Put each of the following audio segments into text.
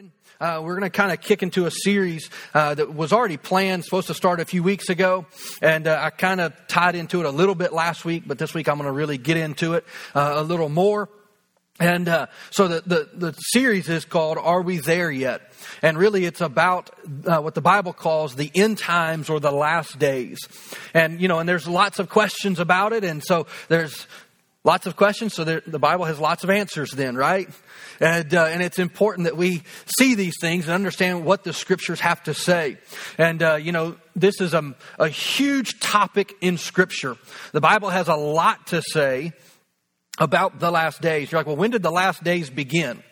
morning, uh, we're going to kind of kick into a series uh, that was already planned, supposed to start a few weeks ago. And uh, I kind of tied into it a little bit last week, but this week I'm going to really get into it uh, a little more. And uh, so the, the, the, series is called Are We There Yet? And really it's about uh, what the Bible calls the end times or the last days. And, you know, and there's lots of questions about it. And so there's lots of questions. So the Bible has lots of answers then, right? And, uh, and it's important that we see these things and understand what the scriptures have to say. And, uh, you know, this is a, a huge topic in scripture. The Bible has a lot to say about the last days. You're like, well, when did the last days begin?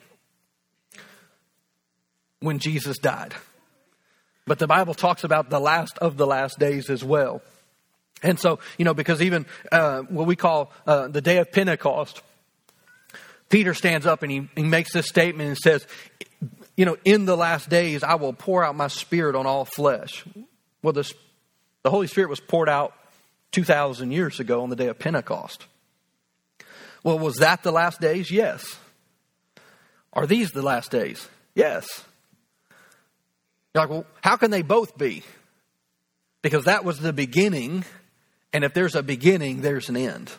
When Jesus died. But the Bible talks about the last of the last days as well. And so, you know, because even uh, what we call uh, the day of Pentecost, Peter stands up and he, he makes this statement and says, you know, in the last days, I will pour out my spirit on all flesh. Well, this, the Holy Spirit was poured out 2,000 years ago on the day of Pentecost. Well, was that the last days? Yes. Are these the last days? Yes. You're like, well, how can they both be? Because that was the beginning, and if there's a beginning, there's an end.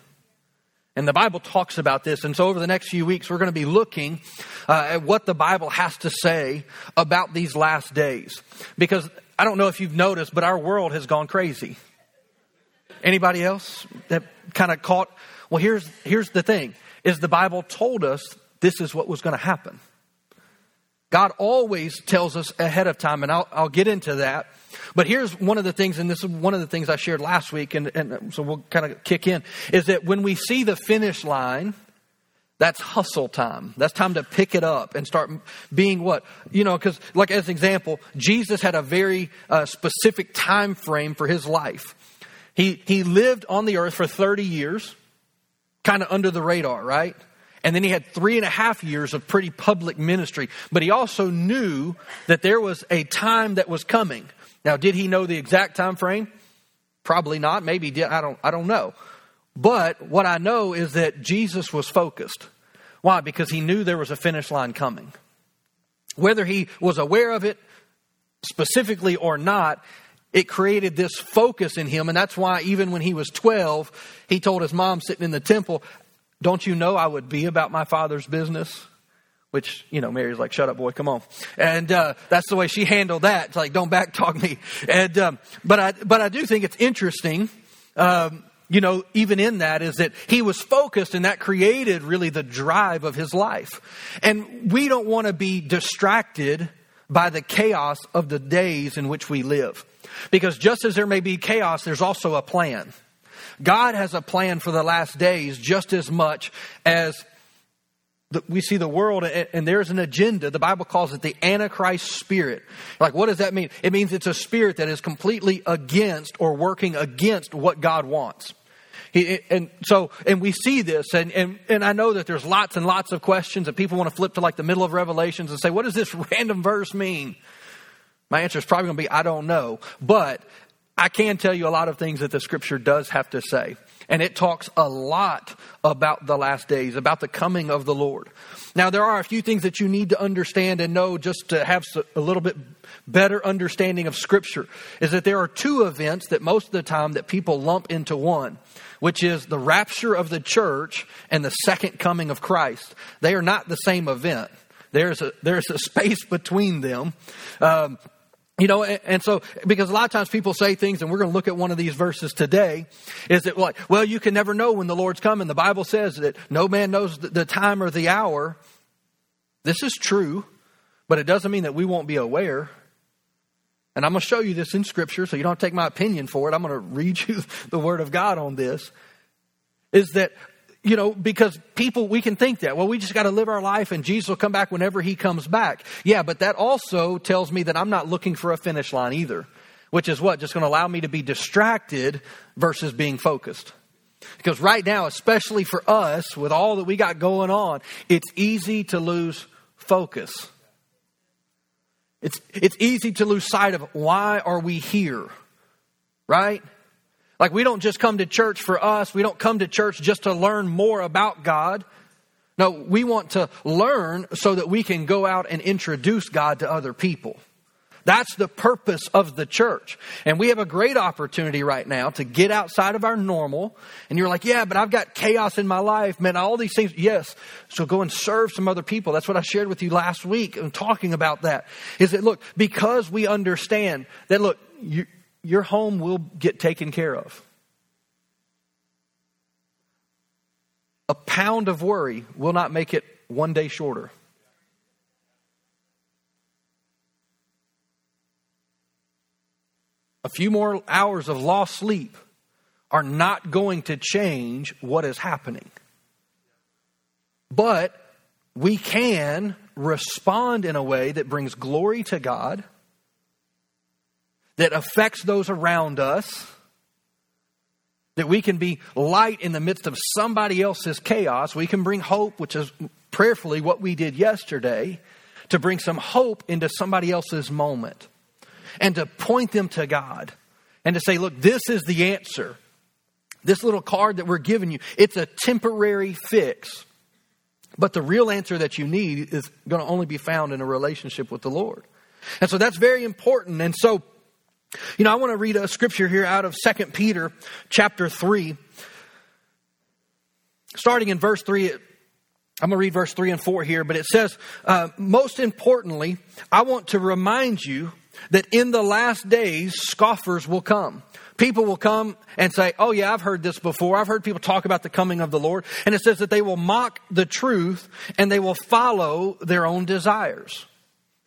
And the Bible talks about this. And so over the next few weeks, we're going to be looking uh, at what the Bible has to say about these last days. Because I don't know if you've noticed, but our world has gone crazy. Anybody else that kind of caught? Well, here's, here's the thing is the Bible told us this is what was going to happen. God always tells us ahead of time, and I'll, I'll get into that. But here's one of the things, and this is one of the things I shared last week, and, and so we'll kind of kick in, is that when we see the finish line, that's hustle time. That's time to pick it up and start being what? You know, because, like, as an example, Jesus had a very uh, specific time frame for his life. He, he lived on the earth for 30 years, kind of under the radar, right? And then he had three and a half years of pretty public ministry. But he also knew that there was a time that was coming. Now, did he know the exact time frame? Probably not. Maybe did. I don't, I don't know. But what I know is that Jesus was focused. Why? Because he knew there was a finish line coming. Whether he was aware of it specifically or not, it created this focus in him. And that's why, even when he was 12, he told his mom sitting in the temple, don't you know I would be about my father's business? Which, you know, Mary's like, shut up, boy, come on. And uh, that's the way she handled that. It's like, don't backtalk me. And, um, but, I, but I do think it's interesting, um, you know, even in that, is that he was focused and that created really the drive of his life. And we don't want to be distracted by the chaos of the days in which we live. Because just as there may be chaos, there's also a plan. God has a plan for the last days just as much as the, we see the world and, and there's an agenda. The Bible calls it the Antichrist spirit. Like, what does that mean? It means it's a spirit that is completely against or working against what God wants. He, and so, and we see this, and, and, and I know that there's lots and lots of questions that people want to flip to like the middle of Revelations and say, what does this random verse mean? My answer is probably going to be, I don't know. But I can tell you a lot of things that the scripture does have to say. And it talks a lot about the last days, about the coming of the Lord. Now, there are a few things that you need to understand and know just to have a little bit better understanding of scripture is that there are two events that most of the time that people lump into one, which is the rapture of the church and the second coming of Christ. They are not the same event. There's a, there's a space between them. Um, you know, and so, because a lot of times people say things, and we're going to look at one of these verses today, is that like, well, you can never know when the Lord's coming. The Bible says that no man knows the time or the hour. This is true, but it doesn't mean that we won't be aware. And I'm going to show you this in Scripture, so you don't take my opinion for it. I'm going to read you the Word of God on this. Is that you know, because people, we can think that, well, we just got to live our life and Jesus will come back whenever he comes back. Yeah, but that also tells me that I'm not looking for a finish line either, which is what? Just going to allow me to be distracted versus being focused. Because right now, especially for us, with all that we got going on, it's easy to lose focus. It's, it's easy to lose sight of why are we here, right? Like, we don't just come to church for us. We don't come to church just to learn more about God. No, we want to learn so that we can go out and introduce God to other people. That's the purpose of the church. And we have a great opportunity right now to get outside of our normal. And you're like, yeah, but I've got chaos in my life, man, all these things. Yes. So go and serve some other people. That's what I shared with you last week and talking about that. Is that, look, because we understand that, look, you, your home will get taken care of. A pound of worry will not make it one day shorter. a few more hours of lost sleep are not going to change what is happening. But we can respond in a way that brings glory to God, that affects those around us, that we can be light in the midst of somebody else's chaos. We can bring hope, which is prayerfully what we did yesterday, to bring some hope into somebody else's moment and to point them to God and to say, look, this is the answer. This little card that we're giving you, it's a temporary fix. But the real answer that you need is going to only be found in a relationship with the Lord. And so that's very important. And so, you know, I want to read a scripture here out of 2 Peter chapter 3. Starting in verse 3, I'm going to read verse 3 and 4 here, but it says, uh, Most importantly, I want to remind you that in the last days, scoffers will come. People will come and say, Oh, yeah, I've heard this before. I've heard people talk about the coming of the Lord. And it says that they will mock the truth and they will follow their own desires.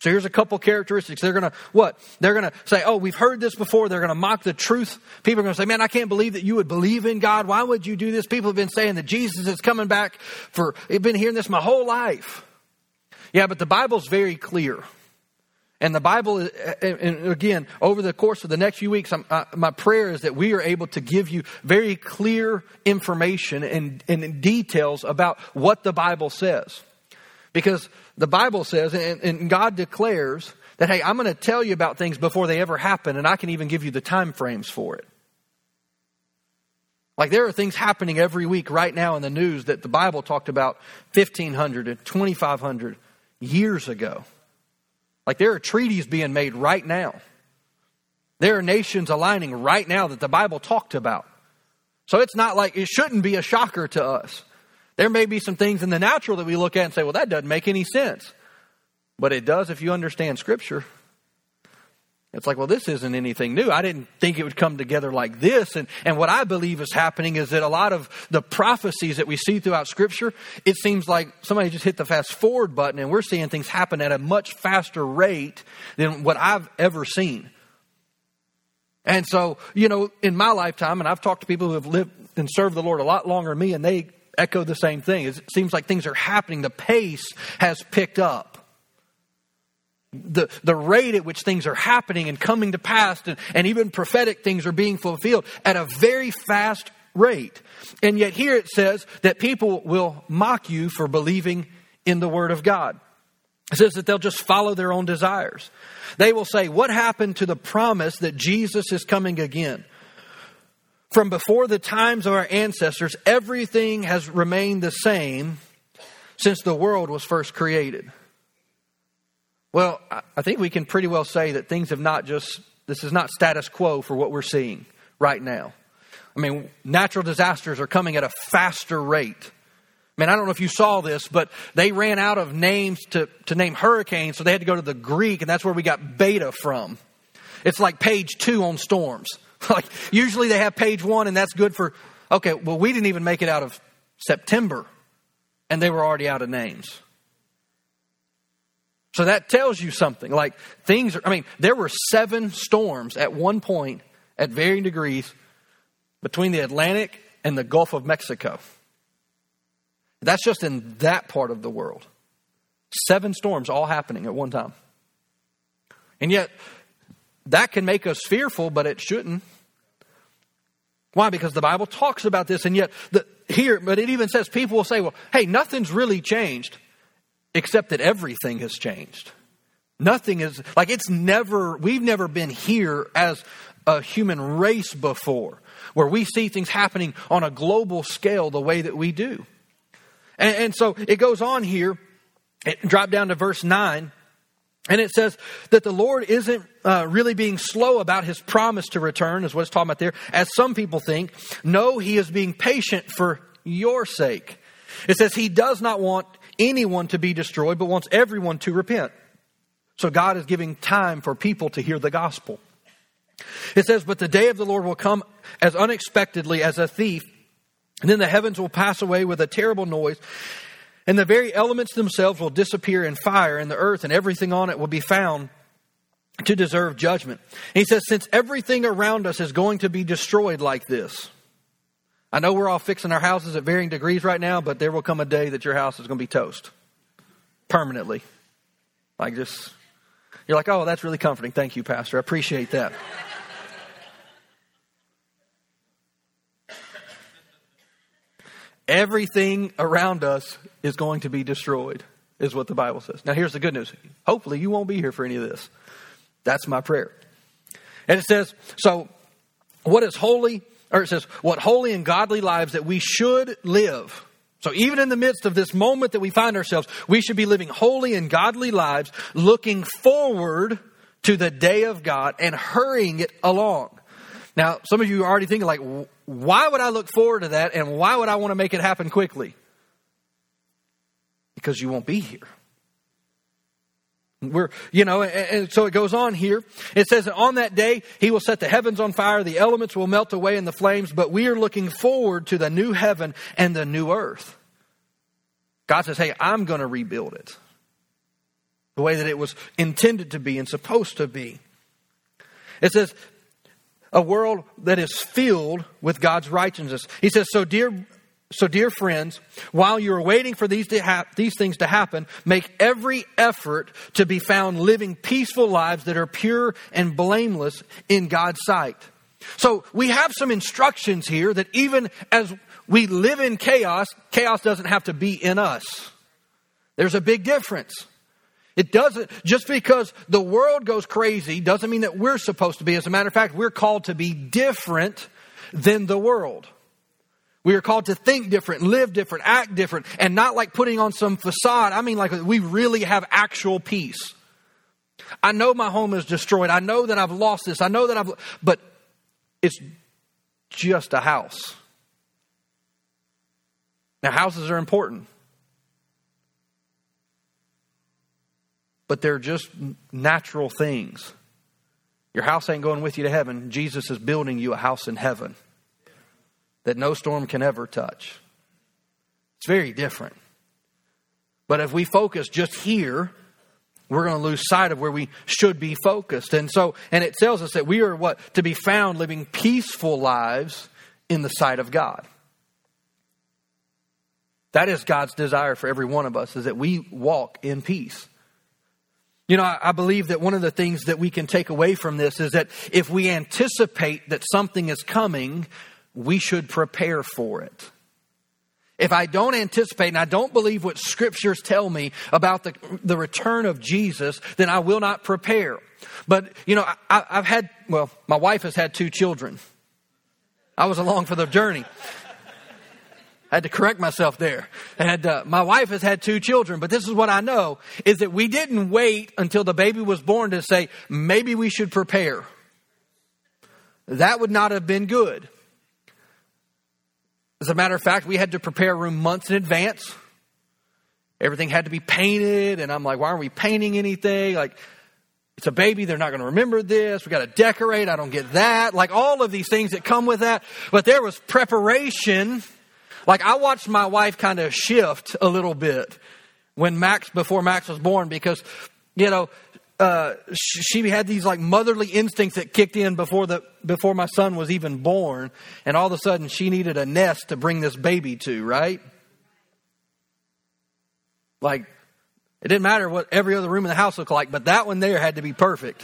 So here's a couple characteristics. They're going to, what? They're going to say, oh, we've heard this before. They're going to mock the truth. People are going to say, man, I can't believe that you would believe in God. Why would you do this? People have been saying that Jesus is coming back for, I've been hearing this my whole life. Yeah, but the Bible's very clear. And the Bible, and again, over the course of the next few weeks, uh, my prayer is that we are able to give you very clear information and, and details about what the Bible says. Because the Bible says, and, and God declares, that, hey, I'm going to tell you about things before they ever happen, and I can even give you the time frames for it. Like there are things happening every week right now in the news that the Bible talked about 1500 and 2500 years ago. Like there are treaties being made right now. There are nations aligning right now that the Bible talked about. So it's not like it shouldn't be a shocker to us. There may be some things in the natural that we look at and say, well, that doesn't make any sense. But it does if you understand Scripture. It's like, well, this isn't anything new. I didn't think it would come together like this. And, and what I believe is happening is that a lot of the prophecies that we see throughout Scripture, it seems like somebody just hit the fast forward button and we're seeing things happen at a much faster rate than what I've ever seen. And so, you know, in my lifetime, and I've talked to people who have lived and served the Lord a lot longer than me, and they echo the same thing. It seems like things are happening. The pace has picked up the, the rate at which things are happening and coming to pass and, and even prophetic things are being fulfilled at a very fast rate. And yet here it says that people will mock you for believing in the Word of God. It says that they'll just follow their own desires. They will say, What happened to the promise that Jesus is coming again? From before the times of our ancestors, everything has remained the same since the world was first created. Well, I think we can pretty well say that things have not just, this is not status quo for what we're seeing right now. I mean, natural disasters are coming at a faster rate. I mean, I don't know if you saw this, but they ran out of names to, to name hurricanes, so they had to go to the Greek, and that's where we got beta from. It's like page two on storms. like, usually they have page one, and that's good for, okay, well, we didn't even make it out of September, and they were already out of names. So that tells you something. Like things are, I mean, there were seven storms at one point at varying degrees between the Atlantic and the Gulf of Mexico. That's just in that part of the world. Seven storms all happening at one time. And yet, that can make us fearful, but it shouldn't. Why? Because the Bible talks about this, and yet the, here, but it even says people will say, well, hey, nothing's really changed except that everything has changed. Nothing is like it's never, we've never been here as a human race before where we see things happening on a global scale the way that we do. And, and so it goes on here, it, drop down to verse 9. And it says that the Lord isn't uh, really being slow about his promise to return, is what it's talking about there, as some people think. No, he is being patient for your sake. It says he does not want anyone to be destroyed, but wants everyone to repent. So God is giving time for people to hear the gospel. It says, But the day of the Lord will come as unexpectedly as a thief, and then the heavens will pass away with a terrible noise, and the very elements themselves will disappear in fire, and the earth and everything on it will be found to deserve judgment. And he says, since everything around us is going to be destroyed like this, I know we're all fixing our houses at varying degrees right now, but there will come a day that your house is going to be toast permanently. Like just, you're like, oh, that's really comforting. Thank you, Pastor. I appreciate that. Everything around us is going to be destroyed, is what the Bible says. Now, here's the good news. Hopefully, you won't be here for any of this. That's my prayer. And it says, so what is holy, or it says, what holy and godly lives that we should live. So even in the midst of this moment that we find ourselves, we should be living holy and godly lives, looking forward to the day of God and hurrying it along. Now, some of you are already thinking, like, why would I look forward to that and why would I want to make it happen quickly? Because you won't be here. We're, you know, and, so it goes on here. It says that on that day, he will set the heavens on fire, the elements will melt away in the flames, but we are looking forward to the new heaven and the new earth. God says, hey, I'm going to rebuild it the way that it was intended to be and supposed to be. It says, a world that is filled with God's righteousness. He says, so dear, so dear friends, while you're waiting for these, to ha- these things to happen, make every effort to be found living peaceful lives that are pure and blameless in God's sight. So we have some instructions here that even as we live in chaos, chaos doesn't have to be in us. There's a big difference. It doesn't, just because the world goes crazy doesn't mean that we're supposed to be. As a matter of fact, we're called to be different than the world. We are called to think different, live different, act different, and not like putting on some facade. I mean, like we really have actual peace. I know my home is destroyed. I know that I've lost this. I know that I've, but it's just a house. Now, houses are important. But they're just natural things. Your house ain't going with you to heaven. Jesus is building you a house in heaven that no storm can ever touch. It's very different. But if we focus just here, we're going to lose sight of where we should be focused. And so, and it tells us that we are what? To be found living peaceful lives in the sight of God. That is God's desire for every one of us, is that we walk in peace. You know, I believe that one of the things that we can take away from this is that if we anticipate that something is coming, we should prepare for it. If I don't anticipate and I don't believe what scriptures tell me about the, the return of Jesus, then I will not prepare. But, you know, I, I've had, well, my wife has had two children. I was along for the journey. I had to correct myself there. And uh, my wife has had two children, but this is what I know is that we didn't wait until the baby was born to say, maybe we should prepare. That would not have been good. As a matter of fact, we had to prepare a room months in advance. Everything had to be painted, and I'm like, why aren't we painting anything? Like, it's a baby, they're not going to remember this. We got to decorate, I don't get that. Like all of these things that come with that. But there was preparation like I watched my wife kind of shift a little bit when Max, before Max was born, because, you know, uh, she had these like motherly instincts that kicked in before the before my son was even born, and all of a sudden she needed a nest to bring this baby to, right? Like it didn't matter what every other room in the house looked like, but that one there had to be perfect.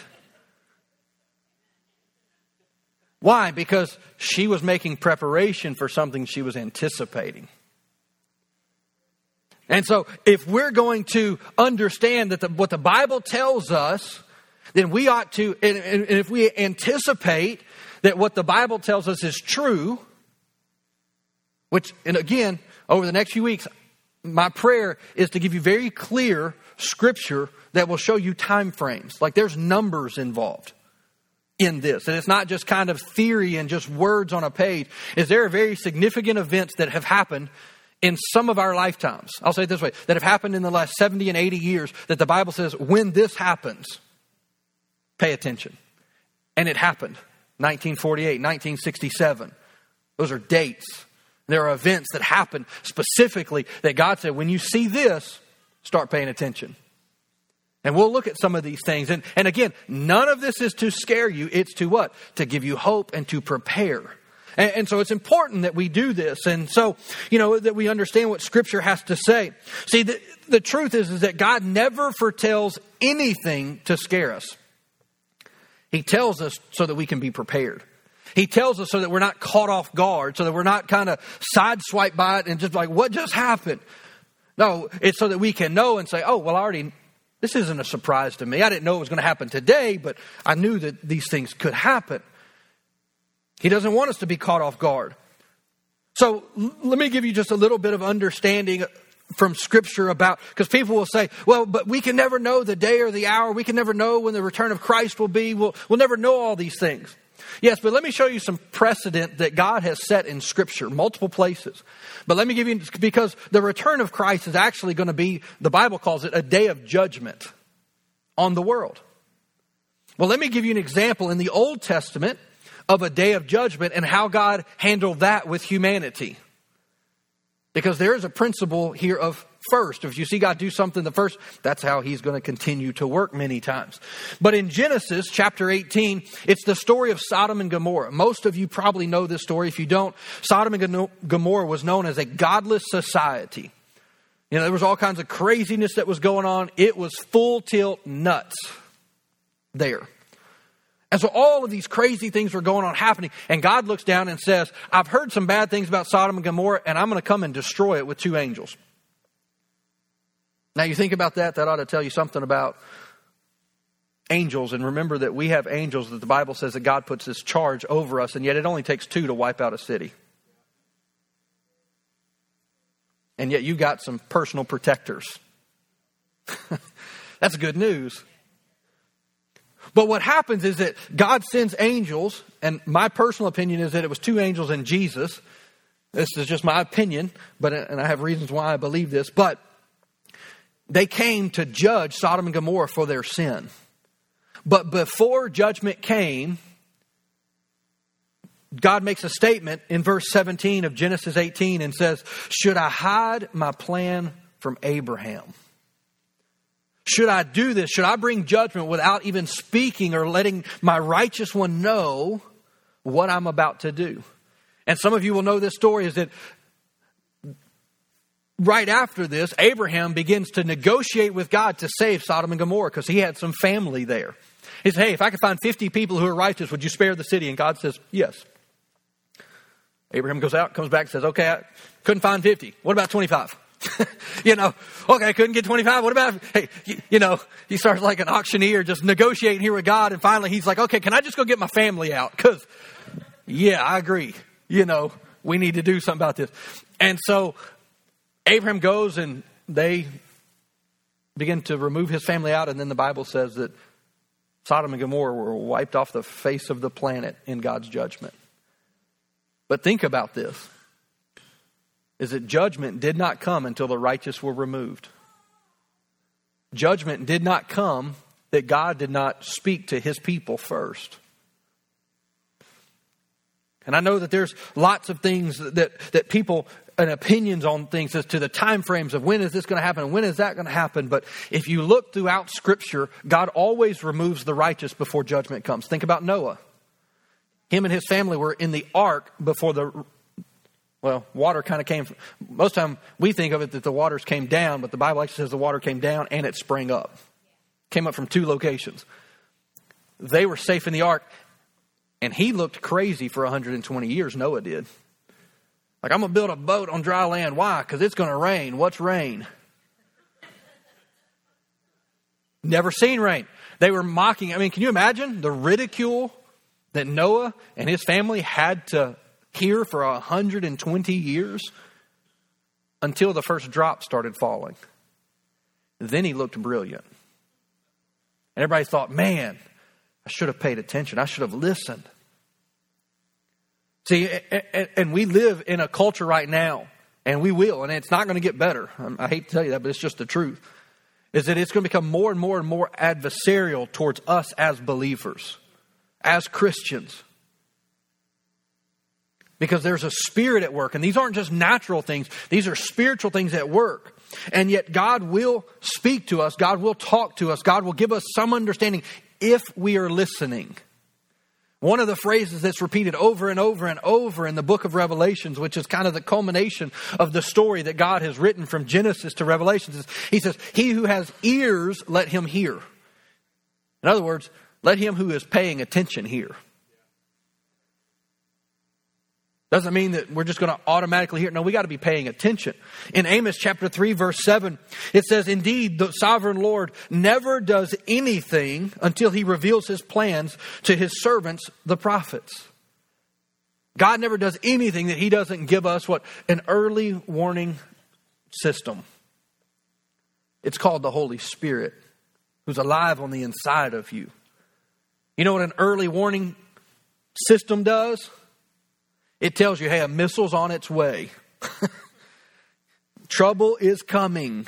Why? Because she was making preparation for something she was anticipating. And so, if we're going to understand that the, what the Bible tells us, then we ought to, and, and if we anticipate that what the Bible tells us is true, which, and again, over the next few weeks, my prayer is to give you very clear scripture that will show you time frames. Like there's numbers involved in this. And it's not just kind of theory and just words on a page. Is there are very significant events that have happened in some of our lifetimes. I'll say it this way that have happened in the last 70 and 80 years that the Bible says when this happens, pay attention. And it happened. 1948, 1967. Those are dates. There are events that happen specifically that God said, when you see this, start paying attention. And we'll look at some of these things. And, and again, none of this is to scare you. It's to what? To give you hope and to prepare. And, and, so it's important that we do this. And so, you know, that we understand what Scripture has to say. See, the, the truth is, is that God never foretells anything to scare us. He tells us so that we can be prepared. He tells us so that we're not caught off guard, so that we're not kind of sideswiped by it and just like, what just happened? No, it's so that we can know and say, oh, well, I already, this isn't a surprise to me. I didn't know it was going to happen today, but I knew that these things could happen. He doesn't want us to be caught off guard. So let me give you just a little bit of understanding from scripture about because people will say well but we can never know the day or the hour we can never know when the return of christ will be we'll, we'll never know all these things Yes, but let me show you some precedent that God has set in Scripture, multiple places. But let me give you, because the return of Christ is actually going to be, the Bible calls it a day of judgment on the world. Well, let me give you an example in the Old Testament of a day of judgment and how God handled that with humanity. Because there is a principle here of first. If you see God do something the first, that's how he's going to continue to work many times. But in Genesis chapter 18, it's the story of Sodom and Gomorrah. Most of you probably know this story. If you don't, Sodom and Gomorrah was known as a godless society. You know, there was all kinds of craziness that was going on. It was full tilt nuts there. And so all of these crazy things were going on happening. And God looks down and says, I've heard some bad things about Sodom and Gomorrah, and I'm going to come and destroy it with two angels. Now, you think about that, that ought to tell you something about angels. And remember that we have angels that the Bible says that God puts this charge over us, and yet it only takes two to wipe out a city. And yet you got some personal protectors. That's good news. But what happens is that God sends angels, and my personal opinion is that it was two angels and Jesus. This is just my opinion, but and I have reasons why I believe this. But they came to judge Sodom and Gomorrah for their sin. But before judgment came, God makes a statement in verse 17 of Genesis 18 and says, Should I hide my plan from Abraham? Should I do this? Should I bring judgment without even speaking or letting my righteous one know what I'm about to do? And some of you will know this story is that right after this, Abraham begins to negotiate with God to save Sodom and Gomorrah because he had some family there. He said, Hey, if I could find 50 people who are righteous, would you spare the city? And God says, Yes. Abraham goes out, comes back, says, Okay, I couldn't find 50. What about 25? you know, okay, I couldn't get 25. What about, hey, you, you, know, he starts like an auctioneer just negotiating here with God. And finally he's like, okay, can I just go get my family out? Cause yeah, I agree. You know, we need to do something about this. And so Abraham goes and they begin to remove his family out, and then the Bible says that Sodom and Gomorrah were wiped off the face of the planet in God's judgment. But think about this is that judgment did not come until the righteous were removed. Judgment did not come that God did not speak to his people first. And I know that there's lots of things that, that people and opinions on things as to the time frames of when is this going to happen and when is that going to happen. But if you look throughout Scripture, God always removes the righteous before judgment comes. Think about Noah. Him and his family were in the ark before the well, water kind of came. Most time, we think of it that the waters came down, but the Bible actually says the water came down and it sprang up. Came up from two locations. They were safe in the ark, and he looked crazy for 120 years. Noah did. Like, I'm going to build a boat on dry land. Why? Because it's going to rain. What's rain? Never seen rain. They were mocking. I mean, can you imagine the ridicule that Noah and his family had to hear for 120 years? until the first drop started falling. Then he looked brilliant. And everybody thought, man, I should have paid attention. I should have listened. See, and we live in a culture right now, and we will, and it's not going to get better. Um, I hate to tell you that, but it's just the truth. Is that it's going to become more and more and more adversarial towards us as believers, as Christians. Because there's a spirit at work, and these aren't just natural things, these are spiritual things at work. And yet, God will speak to us, God will talk to us, God will give us some understanding if we are listening. One of the phrases that's repeated over and over and over in the book of Revelations, which is kind of the culmination of the story that God has written from Genesis to Revelations, is He says, He who has ears, let him hear. In other words, let him who is paying attention hear. Doesn't mean that we're just going to automatically hear. No, we got to be paying attention. In Amos chapter 3, verse 7, it says, Indeed, the sovereign Lord never does anything until he reveals his plans to his servants, the prophets. God never does anything that he doesn't give us what? An early warning system. It's called the Holy Spirit, who's alive on the inside of you. You know what an early warning system does? It tells you, hey, a missile's on its way. Trouble is coming.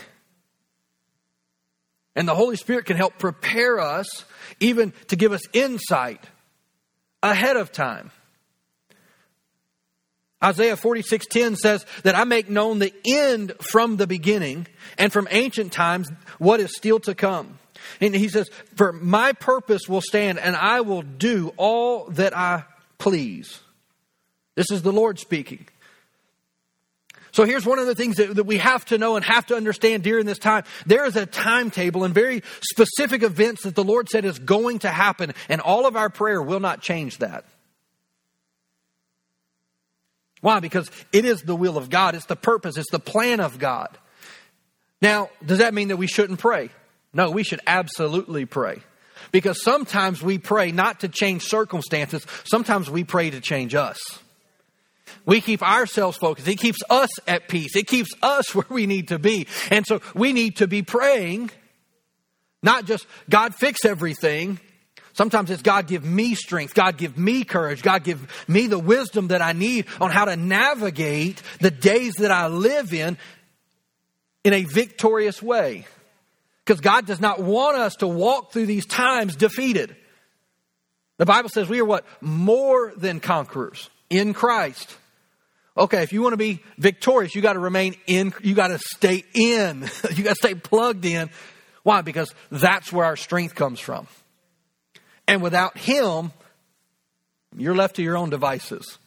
And the Holy Spirit can help prepare us, even to give us insight ahead of time. Isaiah 46:10 says that I make known the end from the beginning and from ancient times what is still to come. And he says, "For my purpose will stand and I will do all that I please." This is the Lord speaking. So here's one of the things that, that, we have to know and have to understand during this time. There is a timetable and very specific events that the Lord said is going to happen, and all of our prayer will not change that. Why? Because it is the will of God, it's the purpose, it's the plan of God. Now, does that mean that we shouldn't pray? No, we should absolutely pray. Because sometimes we pray not to change circumstances, sometimes we pray to change us. We keep ourselves focused. It keeps us at peace. It keeps us where we need to be. And so we need to be praying, not just God fix everything. Sometimes it's God give me strength. God give me courage. God give me the wisdom that I need on how to navigate the days that I live in in a victorious way. Because God does not want us to walk through these times defeated. The Bible says we are what? More than conquerors in Christ. Okay, if you want to be victorious, you got to remain in, you got to stay in, you got to stay plugged in. Why? Because that's where our strength comes from. And without Him, you're left to your own devices,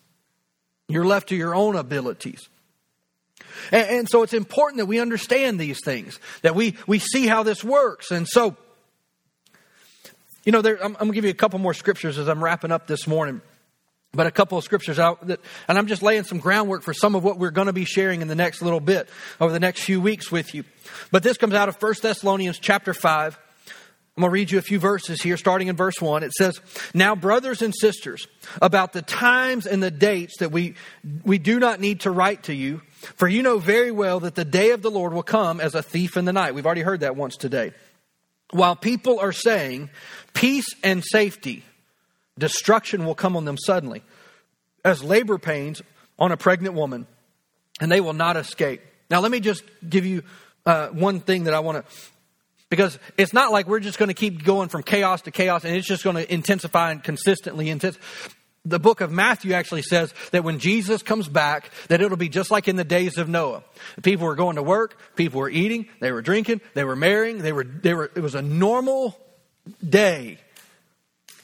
you're left to your own abilities. And, and so it's important that we understand these things, that we, we see how this works. And so, you know, there, I'm, I'm going to give you a couple more scriptures as I'm wrapping up this morning but a couple of scriptures out that, and I'm just laying some groundwork for some of what we're going to be sharing in the next little bit over the next few weeks with you. But this comes out of 1 Thessalonians chapter 5. I'm going to read you a few verses here, starting in verse 1. It says, Now, brothers and sisters, about the times and the dates that we, we do not need to write to you, for you know very well that the day of the Lord will come as a thief in the night. We've already heard that once today. While people are saying peace and safety, Destruction will come on them suddenly, as labor pains on a pregnant woman, and they will not escape. Now, let me just give you uh, one thing that I want to, because it's not like we're just going to keep going from chaos to chaos and it's just going to intensify and consistently intensify. The book of Matthew actually says that when Jesus comes back, that it'll be just like in the days of Noah. People were going to work, people were eating, they were drinking, they were marrying, they were, they were, it was a normal day.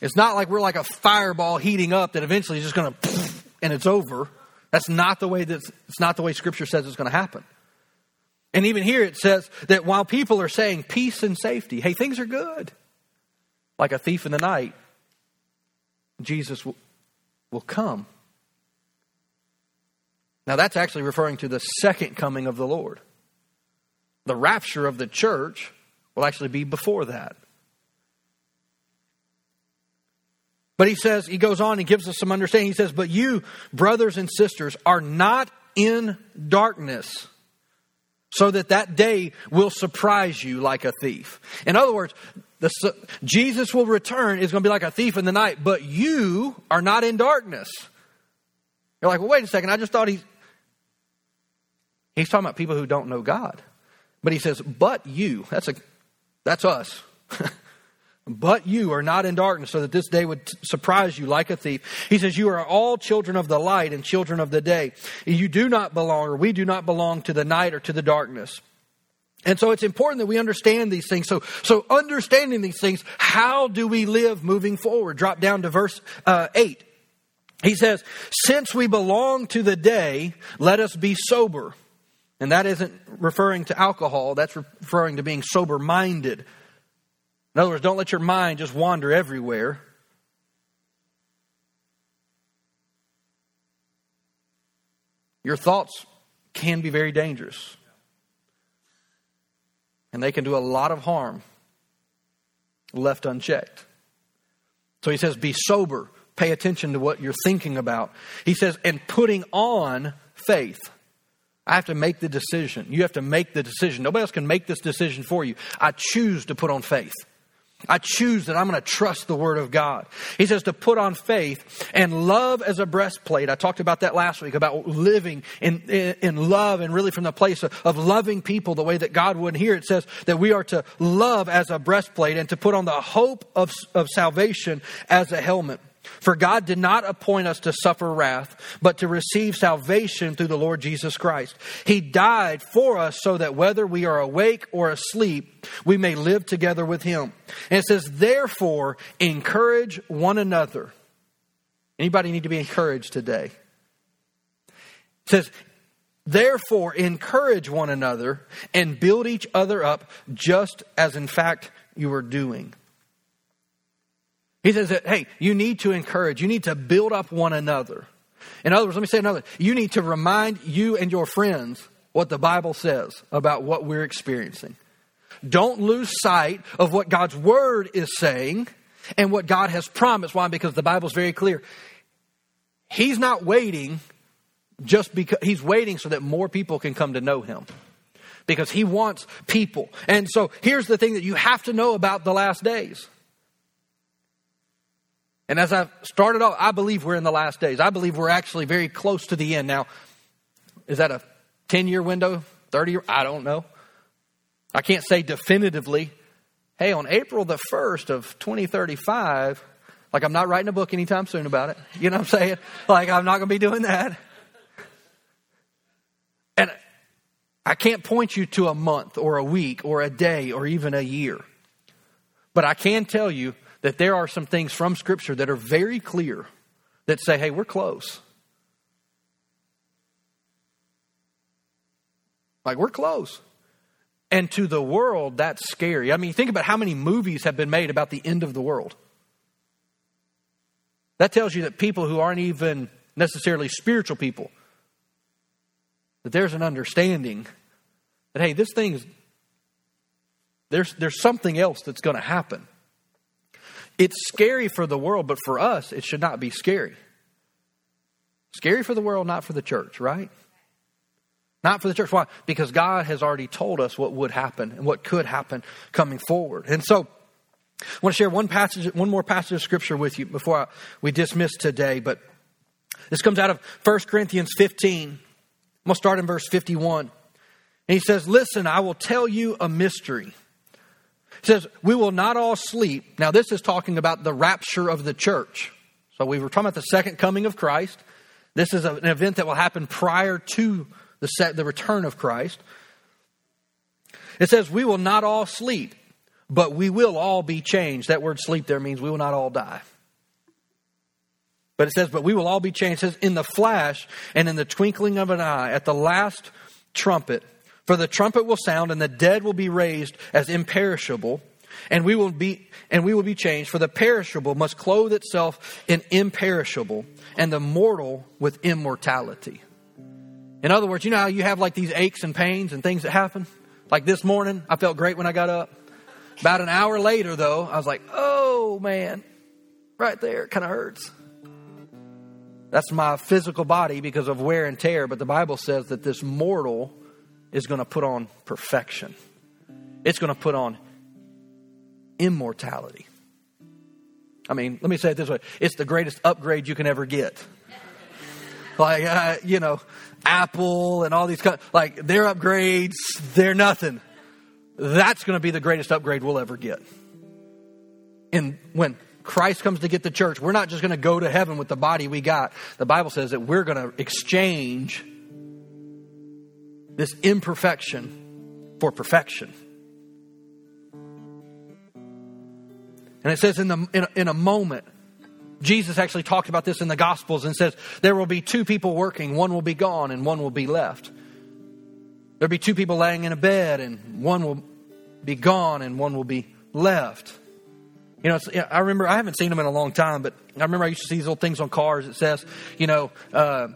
It's not like we're like a fireball heating up that eventually is just going to and it's over. That's not the way that it's not the way Scripture says it's going to happen. And even here it says that while people are saying peace and safety, hey, things are good, like a thief in the night, Jesus will, will come. Now that's actually referring to the second coming of the Lord. The rapture of the church will actually be before that. But he says, he goes on and gives us some understanding. He says, But you, brothers and sisters, are not in darkness so that that day will surprise you like a thief. In other words, the, Jesus will return is going to be like a thief in the night, but you are not in darkness. You're like, well, wait a second. I just thought he's. He's talking about people who don't know God. But he says, but you. That's a that's us. but you are not in darkness, so that this day would surprise you like a thief. He says, You are all children of the light and children of the day. You do not belong, or we do not belong to the night or to the darkness. And so it's important that we understand these things. So, so understanding these things, how do we live moving forward? Drop down to verse uh, 8. He says, Since we belong to the day, let us be sober. And that isn't referring to alcohol, that's referring to being sober minded. In other words, don't let your mind just wander everywhere. Your thoughts can be very dangerous. And they can do a lot of harm left unchecked. So he says, be sober. Pay attention to what you're thinking about. He says, and putting on faith. I have to make the decision. You have to make the decision. Nobody else can make this decision for you. I choose to put on faith. I choose that I'm going to trust the Word of God. He says to put on faith and love as a breastplate. I talked about that last week about living in, in, love and really from the place of, of, loving people the way that God would. Here it says that we are to love as a breastplate and to put on the hope of, of salvation as a helmet. For God did not appoint us to suffer wrath, but to receive salvation through the Lord Jesus Christ. He died for us so that whether we are awake or asleep, we may live together with Him. And it says, therefore, encourage one another. Anybody need to be encouraged today? It says, therefore, encourage one another and build each other up just as in fact you are doing. He says that, hey, you need to encourage, you need to build up one another. In other words, let me say another. You need to remind you and your friends what the Bible says about what we're experiencing. Don't lose sight of what God's Word is saying and what God has promised. Why? Because the Bible's very clear. He's not waiting just because, He's waiting so that more people can come to know Him. Because He wants people. And so here's the thing that you have to know about the last days. And as I've started off, I believe we're in the last days. I believe we're actually very close to the end. Now, is that a 10 year window? 30 year? I don't know. I can't say definitively, hey, on April the 1st of 2035, like I'm not writing a book anytime soon about it. You know what I'm saying? Like I'm not going to be doing that. And I can't point you to a month or a week or a day or even a year. But I can tell you that there are some things from Scripture that are very clear that say, hey, we're close. Like, we're close. And to the world, that's scary. I mean, think about how many movies have been made about the end of the world. That tells you that people who aren't even necessarily spiritual people, that there's an understanding that, hey, this thing's, there's, there's something else that's going to happen. It's scary for the world, but for us, it should not be scary. Scary for the world, not for the church, right? Not for the church. Why? Because God has already told us what would happen and what could happen coming forward. And so, I want to share one passage, one more passage of scripture with you before I, we dismiss today. But this comes out of 1 Corinthians 15. I'm going to start in verse 51. And he says, Listen, I will tell you a mystery. He says, We will not all sleep. Now, this is talking about the rapture of the church. So, we were talking about the second coming of Christ. This is an event that will happen prior to the, set, the return of Christ. It says, We will not all sleep, but we will all be changed. That word sleep there means we will not all die. But it says, But we will all be changed. It says, In the flash and in the twinkling of an eye, at the last trumpet, for the trumpet will sound, and the dead will be raised as imperishable, and we will be and we will be changed. For the perishable must clothe itself in imperishable, and the mortal with immortality. In other words, you know how you have like these aches and pains and things that happen? Like this morning, I felt great when I got up. About an hour later, though, I was like, oh man, right there, it kind of hurts. That's my physical body because of wear and tear, but the Bible says that this mortal is going to put on perfection. It's going to put on immortality. I mean, let me say it this way it's the greatest upgrade you can ever get. Like, uh, you know, Apple and all these, like, their upgrades, they're nothing. That's going to be the greatest upgrade we'll ever get. And when Christ comes to get the church, we're not just going to go to heaven with the body we got. The Bible says that we're going to exchange this imperfection for perfection. And it says in, the, in, in a moment, Jesus actually talked about this in the Gospels and says there will be two people working, one will be gone and one will be left. There'll be two people laying in a bed and one will be gone and one will be left. You know, I remember, I haven't seen them in a long time, but I remember I used to see these little things on cars. It says, you know, uh,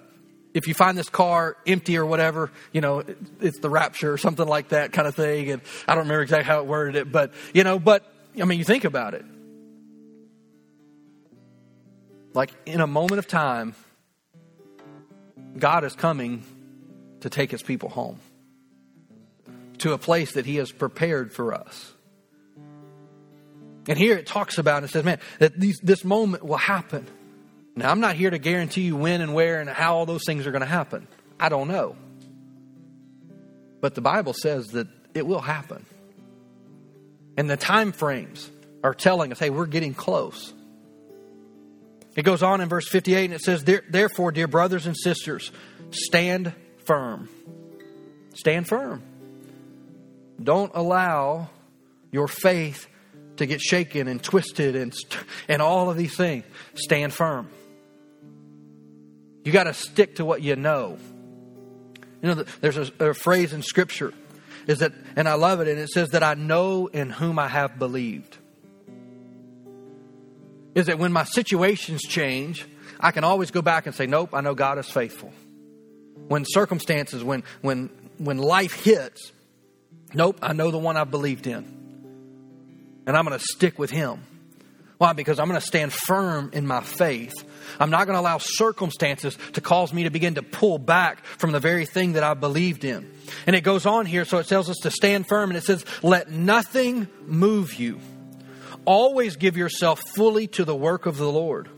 if you find this car empty or whatever, you know, it's the rapture or something like that kind of thing. And I don't remember exactly how it worded it, but, you know, but, I mean, you think about it. Like in a moment of time, God is coming to take his people home to a place that he has prepared for us. And here it talks about and it says, man, that these, this moment will happen. Now, I'm not here to guarantee you when and where and how all those things are going to happen. I don't know. But the Bible says that it will happen. And the time frames are telling us, hey, we're getting close. It goes on in verse 58 and it says, Therefore, dear brothers and sisters, stand firm. Stand firm. Don't allow your faith to get shaken and twisted and, and all of these things. Stand firm. You got to stick to what you know. You know, there's a, a phrase in Scripture is that, and I love it, and it says that I know in whom I have believed is that when my situations change, I can always go back and say, Nope, I know God is faithful. When circumstances, when when when life hits, nope, I know the one I believed in. And I'm going to stick with him. Why? Because I'm going to stand firm in my faith. I'm not going to allow circumstances to cause me to begin to pull back from the very thing that I believed in. And it goes on here, so it tells us to stand firm, and it says, Let nothing move you. Always give yourself fully to the work of the Lord,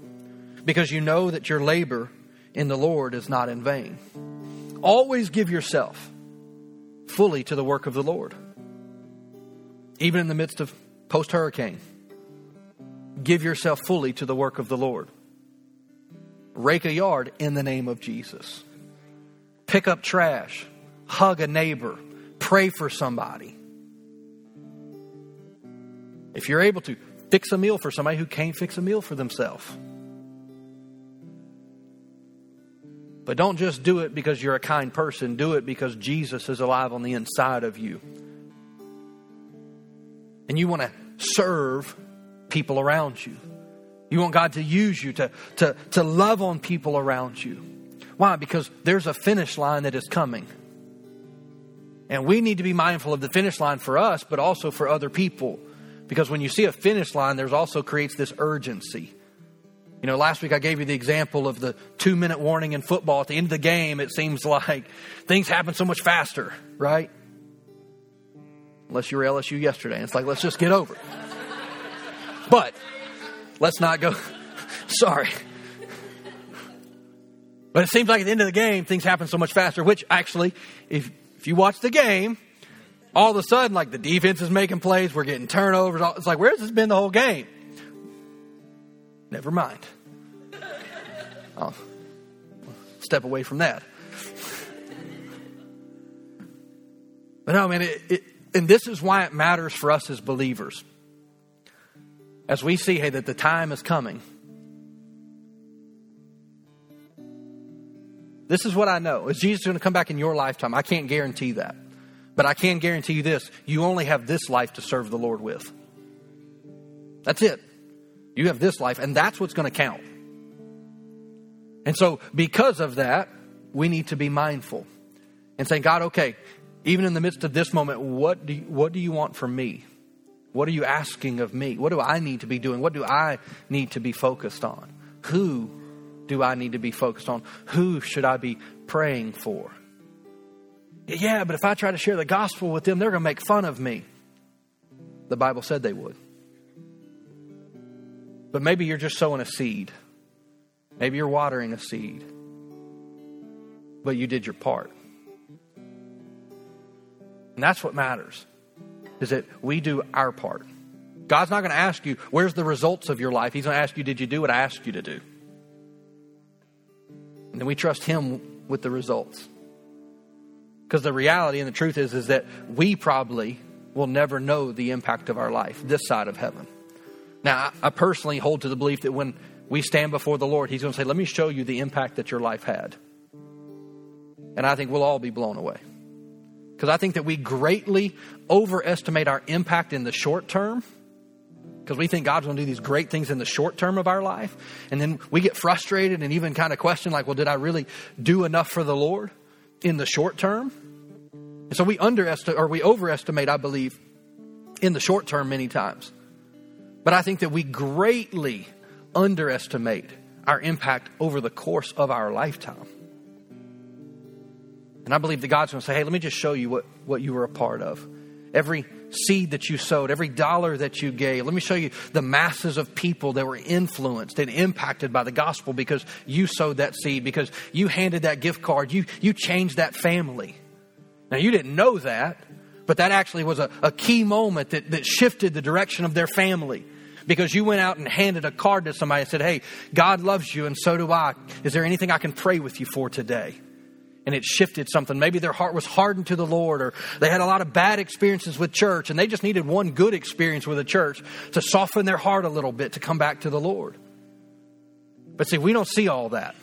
because you know that your labor in the Lord is not in vain. Always give yourself fully to the work of the Lord, even in the midst of post hurricane. Give yourself fully to the work of the Lord. Rake a yard in the name of Jesus. Pick up trash. Hug a neighbor. Pray for somebody. If you're able to, fix a meal for somebody who can't fix a meal for themselves. But don't just do it because you're a kind person, do it because Jesus is alive on the inside of you. And you want to serve people around you. You want God to use you to, to, to love on people around you. Why? Because there's a finish line that is coming. And we need to be mindful of the finish line for us, but also for other people. Because when you see a finish line, there's also creates this urgency. You know, last week I gave you the example of the two minute warning in football. At the end of the game, it seems like things happen so much faster, right? Unless you were LSU yesterday. It's like, let's just get over it. But let's not go. Sorry. But it seems like at the end of the game, things happen so much faster, which actually, if, if you watch the game, all of a sudden, like the defense is making plays, we're getting turnovers. It's like, where's this been the whole game? Never mind. I'll step away from that. But no, man, it, it, and this is why it matters for us as believers. As we see, hey, that the time is coming. This is what I know. Is Jesus going to come back in your lifetime? I can't guarantee that. But I can guarantee you this you only have this life to serve the Lord with. That's it. You have this life, and that's what's going to count. And so, because of that, we need to be mindful and say, God, okay, even in the midst of this moment, what do you, what do you want from me? What are you asking of me? What do I need to be doing? What do I need to be focused on? Who do I need to be focused on? Who should I be praying for? Yeah, but if I try to share the gospel with them, they're going to make fun of me. The Bible said they would. But maybe you're just sowing a seed. Maybe you're watering a seed. But you did your part. And that's what matters. Is that we do our part. God's not going to ask you, where's the results of your life? He's going to ask you, did you do what I asked you to do? And then we trust Him with the results. Because the reality and the truth is, is that we probably will never know the impact of our life this side of heaven. Now, I personally hold to the belief that when we stand before the Lord, He's going to say, Let me show you the impact that your life had. And I think we'll all be blown away. Because I think that we greatly overestimate our impact in the short term because we think God's going to do these great things in the short term of our life. And then we get frustrated and even kind of question, like, well, did I really do enough for the Lord in the short term? And so we underestimate or we overestimate, I believe, in the short term many times. But I think that we greatly underestimate our impact over the course of our lifetime. And I believe that God's going to say, hey, let me just show you what, what you were a part of. Every seed that you sowed, every dollar that you gave. Let me show you the masses of people that were influenced and impacted by the gospel because you sowed that seed, because you handed that gift card, you, you changed that family. Now, you didn't know that, but that actually was a, a key moment that, that shifted the direction of their family because you went out and handed a card to somebody and said, Hey, God loves you and so do I. Is there anything I can pray with you for today? And it shifted something. Maybe their heart was hardened to the Lord, or they had a lot of bad experiences with church, and they just needed one good experience with a church to soften their heart a little bit to come back to the Lord. But see, we don't see all that.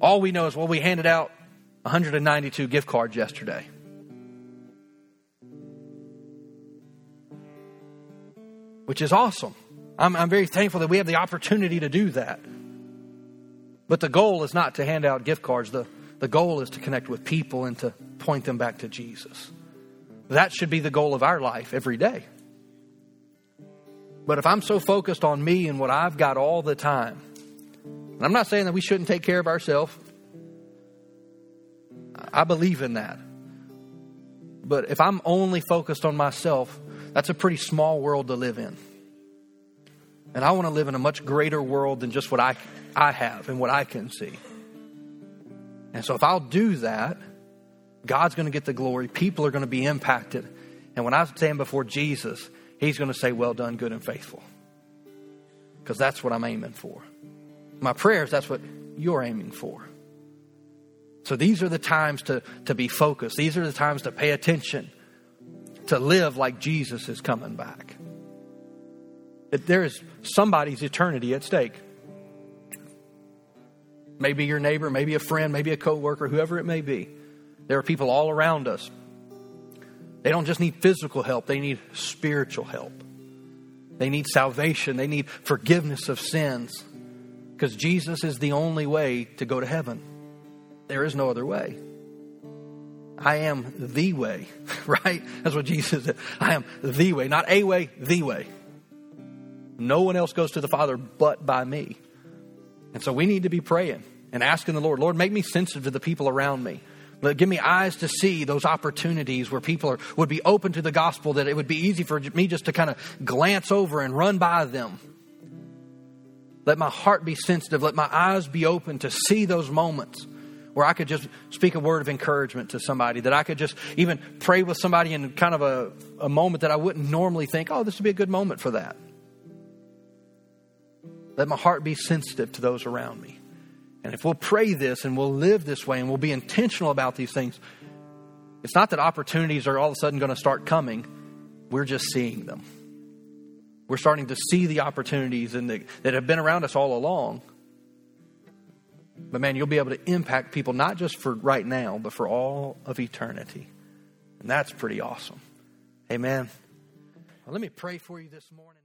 All we know is, well, we handed out 192 gift cards yesterday. Which is awesome. I'm, I'm very thankful that we have the opportunity to do that. But the goal is not to hand out gift cards. The, the goal is to connect with people and to point them back to Jesus. That should be the goal of our life every day. But if I'm so focused on me and what I've got all the time, and I'm not saying that we shouldn't take care of ourselves. I believe in that. But if I'm only focused on myself, that's a pretty small world to live in. And I want to live in a much greater world than just what I, I have and what I can see. And so if I'll do that, God's going to get the glory. People are going to be impacted. And when I stand before Jesus, He's going to say, Well done, good and faithful. Because that's what I'm aiming for. My prayers, that's what you're aiming for. So these are the times to, to be focused. These are the times to pay attention, to live like Jesus is coming back. There is somebody's eternity at stake. Maybe your neighbor, maybe a friend, maybe a coworker, whoever it may be. There are people all around us. They don't just need physical help, they need spiritual help. They need salvation, they need forgiveness of sins. Because Jesus is the only way to go to heaven. There is no other way. I am the way, right? That's what Jesus said. I am the way, not a way, the way. No one else goes to the Father but by me. And so we need to be praying and asking the Lord, Lord, make me sensitive to the people around me. Give me eyes to see those opportunities where people are, would be open to the gospel, that it would be easy for me just to kind of glance over and run by them. Let my heart be sensitive. Let my eyes be open to see those moments where I could just speak a word of encouragement to somebody, that I could just even pray with somebody in kind of a, a moment that I wouldn't normally think, oh, this would be a good moment for that. Let my heart be sensitive to those around me. And if we'll pray this and we'll live this way and we'll be intentional about these things, it's not that opportunities are all of a sudden going to start coming. We're just seeing them. We're starting to see the opportunities and the, that have been around us all along. But man, you'll be able to impact people not just for right now, but for all of eternity. And that's pretty awesome. Amen. Well, let me pray for you this morning.